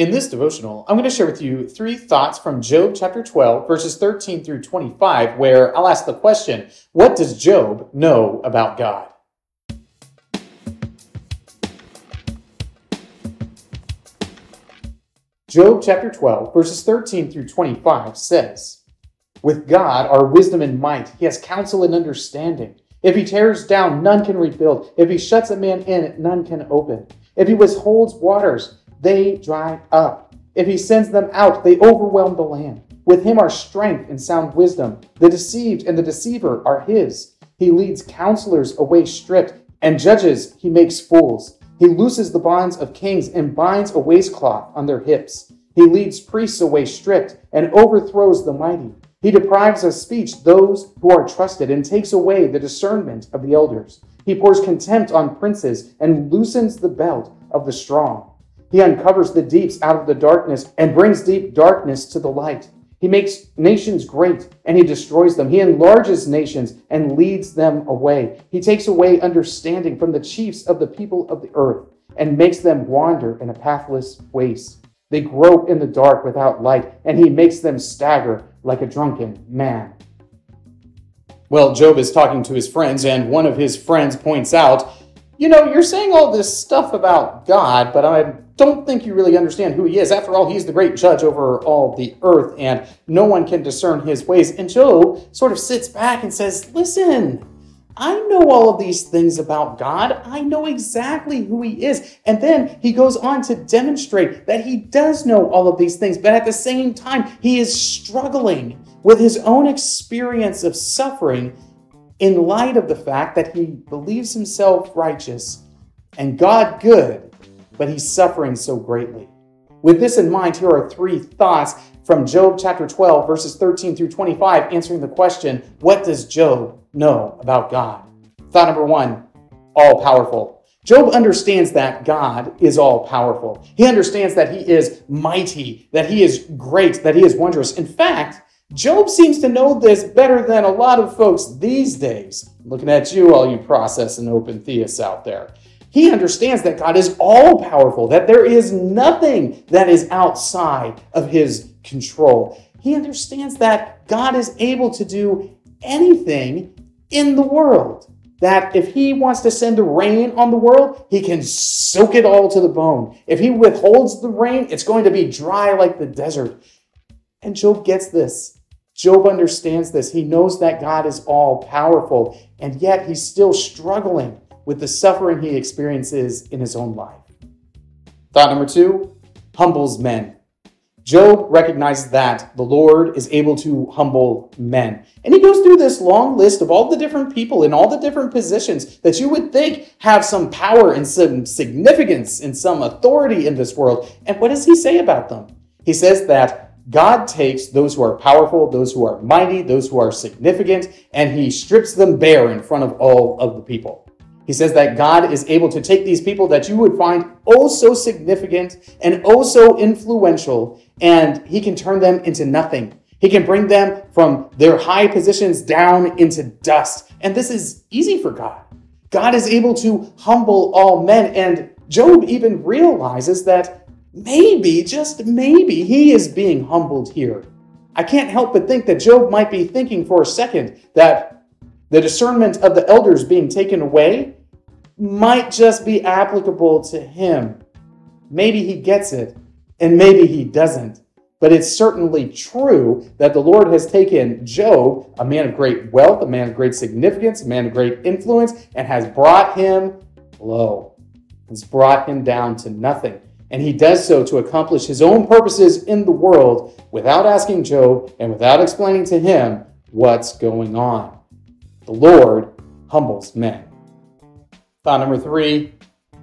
In this devotional, I'm going to share with you three thoughts from Job chapter 12, verses 13 through 25, where I'll ask the question What does Job know about God? Job chapter 12, verses 13 through 25 says, With God are wisdom and might, he has counsel and understanding. If he tears down, none can rebuild. If he shuts a man in, none can open. If he withholds waters, they dry up. If he sends them out, they overwhelm the land. With him are strength and sound wisdom. The deceived and the deceiver are his. He leads counselors away stripped, and judges he makes fools. He looses the bonds of kings and binds a waistcloth on their hips. He leads priests away stripped and overthrows the mighty. He deprives of speech those who are trusted and takes away the discernment of the elders. He pours contempt on princes and loosens the belt of the strong. He uncovers the deeps out of the darkness and brings deep darkness to the light. He makes nations great and he destroys them. He enlarges nations and leads them away. He takes away understanding from the chiefs of the people of the earth and makes them wander in a pathless waste. They grope in the dark without light, and he makes them stagger like a drunken man. Well, Job is talking to his friends, and one of his friends points out, You know, you're saying all this stuff about God, but I don't think you really understand who he is. After all, he's the great judge over all the earth, and no one can discern his ways. And Job sort of sits back and says, Listen, I know all of these things about God. I know exactly who He is. And then he goes on to demonstrate that he does know all of these things, but at the same time, he is struggling with his own experience of suffering in light of the fact that he believes himself righteous and God good, but he's suffering so greatly. With this in mind, here are three thoughts from Job chapter 12, verses 13 through 25, answering the question What does Job know about God? Thought number one all powerful. Job understands that God is all powerful. He understands that he is mighty, that he is great, that he is wondrous. In fact, Job seems to know this better than a lot of folks these days. looking at you, all you process and open theists out there. He understands that God is all powerful, that there is nothing that is outside of his control. He understands that God is able to do anything in the world. That if he wants to send the rain on the world, he can soak it all to the bone. If he withholds the rain, it's going to be dry like the desert. And Job gets this. Job understands this. He knows that God is all powerful, and yet he's still struggling with the suffering he experiences in his own life. Thought number two humbles men. Job recognizes that the Lord is able to humble men. And he goes through this long list of all the different people in all the different positions that you would think have some power and some significance and some authority in this world. And what does he say about them? He says that God takes those who are powerful, those who are mighty, those who are significant, and he strips them bare in front of all of the people. He says that God is able to take these people that you would find oh so significant and oh so influential, and He can turn them into nothing. He can bring them from their high positions down into dust. And this is easy for God. God is able to humble all men. And Job even realizes that maybe, just maybe, he is being humbled here. I can't help but think that Job might be thinking for a second that the discernment of the elders being taken away might just be applicable to him. Maybe he gets it, and maybe he doesn't. But it's certainly true that the Lord has taken Job, a man of great wealth, a man of great significance, a man of great influence, and has brought him low. Has brought him down to nothing. And he does so to accomplish his own purposes in the world without asking Job and without explaining to him what's going on. The Lord humbles men. Thought number three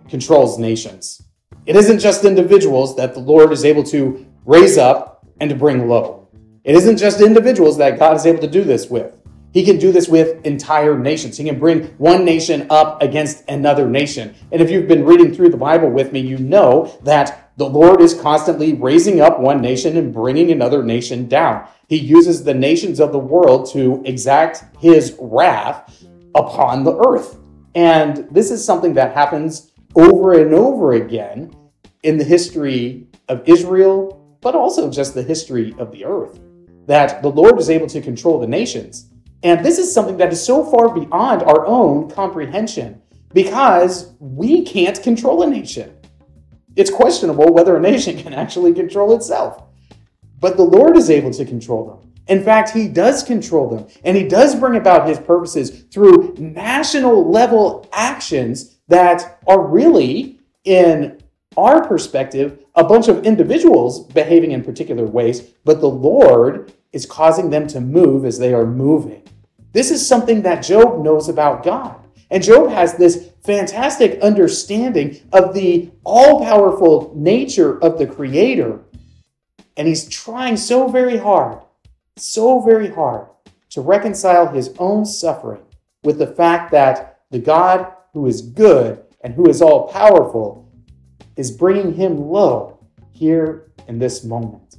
controls nations. It isn't just individuals that the Lord is able to raise up and to bring low. It isn't just individuals that God is able to do this with. He can do this with entire nations. He can bring one nation up against another nation. And if you've been reading through the Bible with me, you know that the Lord is constantly raising up one nation and bringing another nation down. He uses the nations of the world to exact his wrath upon the earth. And this is something that happens over and over again in the history of Israel, but also just the history of the earth. That the Lord is able to control the nations. And this is something that is so far beyond our own comprehension because we can't control a nation. It's questionable whether a nation can actually control itself. But the Lord is able to control them. In fact, He does control them, and He does bring about His purposes through national level actions that are really, in our perspective, a bunch of individuals behaving in particular ways, but the Lord is causing them to move as they are moving. This is something that Job knows about God. And Job has this fantastic understanding of the all powerful nature of the Creator. And he's trying so very hard, so very hard to reconcile his own suffering with the fact that the God who is good and who is all powerful is bringing him low here in this moment.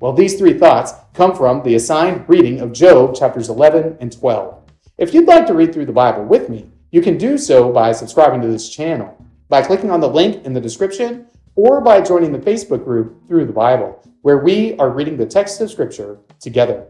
Well, these three thoughts come from the assigned reading of Job chapters 11 and 12. If you'd like to read through the Bible with me, you can do so by subscribing to this channel, by clicking on the link in the description, or by joining the Facebook group Through the Bible, where we are reading the text of Scripture together.